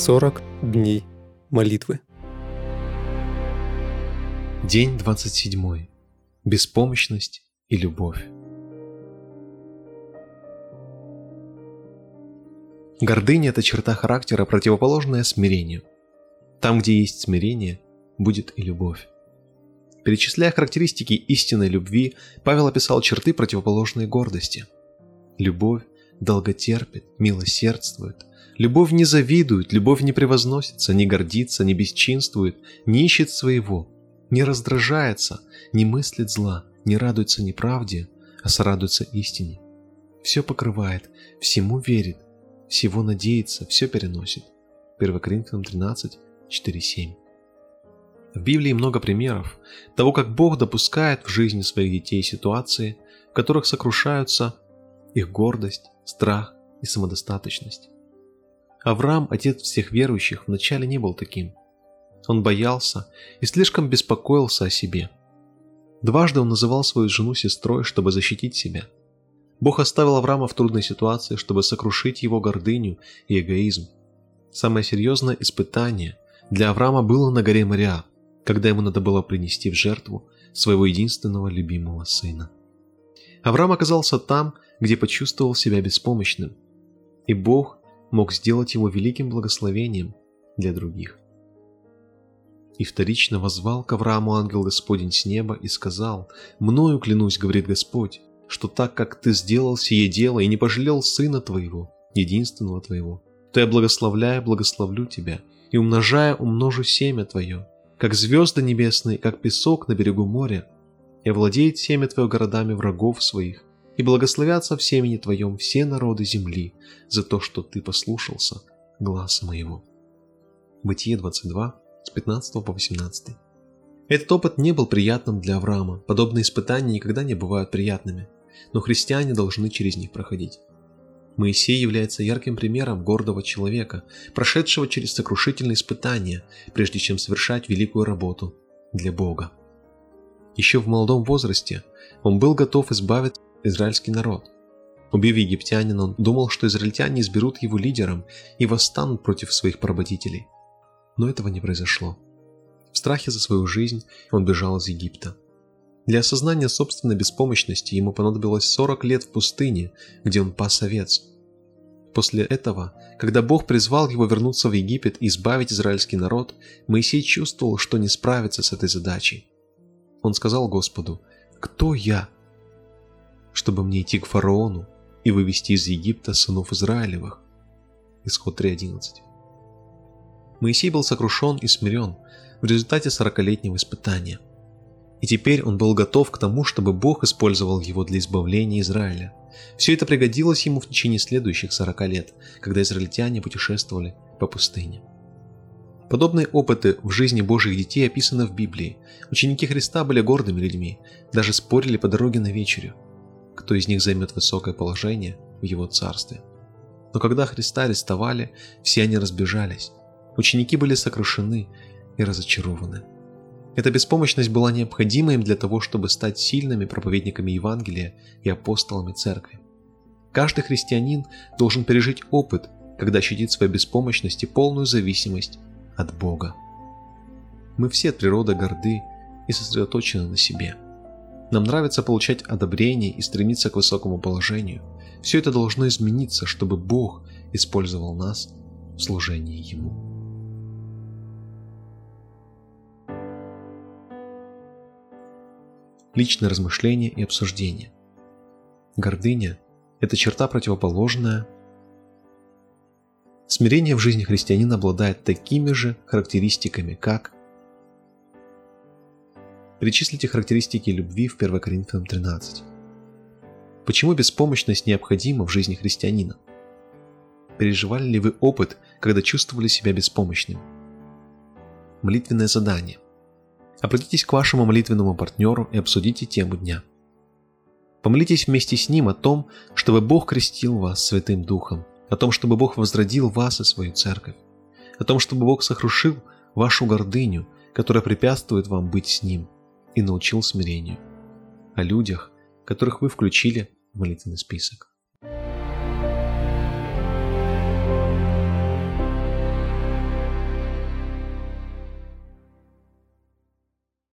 40 дней молитвы. День 27. Беспомощность и любовь. Гордыня – это черта характера, противоположная смирению. Там, где есть смирение, будет и любовь. Перечисляя характеристики истинной любви, Павел описал черты, противоположные гордости. Любовь долготерпит, милосердствует. Любовь не завидует, любовь не превозносится, не гордится, не бесчинствует, не ищет своего, не раздражается, не мыслит зла, не радуется неправде, а сорадуется истине. Все покрывает, всему верит, всего надеется, все переносит. 1 Коринфянам 13, 4-7. В Библии много примеров того, как Бог допускает в жизни своих детей ситуации, в которых сокрушаются их гордость, страх и самодостаточность. Авраам, отец всех верующих, вначале не был таким. Он боялся и слишком беспокоился о себе. Дважды он называл свою жену сестрой, чтобы защитить себя. Бог оставил Авраама в трудной ситуации, чтобы сокрушить его гордыню и эгоизм. Самое серьезное испытание для Авраама было на горе Мариа, когда ему надо было принести в жертву своего единственного любимого сына. Авраам оказался там, где почувствовал себя беспомощным, и Бог мог сделать его великим благословением для других. И вторично возвал к Аврааму ангел Господень с неба и сказал, «Мною клянусь, — говорит Господь, — что так как ты сделал сие дело и не пожалел сына твоего, единственного твоего, то я благословляя благословлю тебя, и умножая умножу семя твое, как звезды небесные, как песок на берегу моря, и владеет семя твое городами врагов своих, и благословятся в семени твоем все народы земли за то, что ты послушался гласа моего». Бытие 22, с 15 по 18. Этот опыт не был приятным для Авраама, подобные испытания никогда не бывают приятными, но христиане должны через них проходить. Моисей является ярким примером гордого человека, прошедшего через сокрушительные испытания, прежде чем совершать великую работу для Бога. Еще в молодом возрасте он был готов избавить израильский народ. Убив египтянина, он думал, что израильтяне изберут его лидером и восстанут против своих поработителей. Но этого не произошло. В страхе за свою жизнь он бежал из Египта. Для осознания собственной беспомощности ему понадобилось 40 лет в пустыне, где он пас овец. После этого, когда Бог призвал его вернуться в Египет и избавить израильский народ, Моисей чувствовал, что не справится с этой задачей. Он сказал Господу, «Кто я, чтобы мне идти к фараону и вывести из Египта сынов Израилевых?» Исход 3.11 Моисей был сокрушен и смирен в результате сорокалетнего испытания. И теперь он был готов к тому, чтобы Бог использовал его для избавления Израиля. Все это пригодилось ему в течение следующих 40 лет, когда израильтяне путешествовали по пустыне. Подобные опыты в жизни Божьих детей описаны в Библии. Ученики Христа были гордыми людьми, даже спорили по дороге на вечерю, кто из них займет высокое положение в его царстве. Но когда Христа арестовали, все они разбежались. Ученики были сокрушены и разочарованы. Эта беспомощность была необходима им для того, чтобы стать сильными проповедниками Евангелия и апостолами церкви. Каждый христианин должен пережить опыт, когда ощутит свою беспомощность и полную зависимость от Бога. Мы все от природы горды и сосредоточены на себе. Нам нравится получать одобрение и стремиться к высокому положению. Все это должно измениться, чтобы Бог использовал нас в служении Ему. личное размышление и обсуждение. Гордыня – это черта противоположная. Смирение в жизни христианина обладает такими же характеристиками, как Перечислите характеристики любви в 1 Коринфянам 13. Почему беспомощность необходима в жизни христианина? Переживали ли вы опыт, когда чувствовали себя беспомощным? Молитвенное задание – Обратитесь к вашему молитвенному партнеру и обсудите тему дня. Помолитесь вместе с ним о том, чтобы Бог крестил вас Святым Духом, о том, чтобы Бог возродил вас и свою церковь, о том, чтобы Бог сокрушил вашу гордыню, которая препятствует вам быть с Ним, и научил смирению. О людях, которых вы включили в молитвенный список.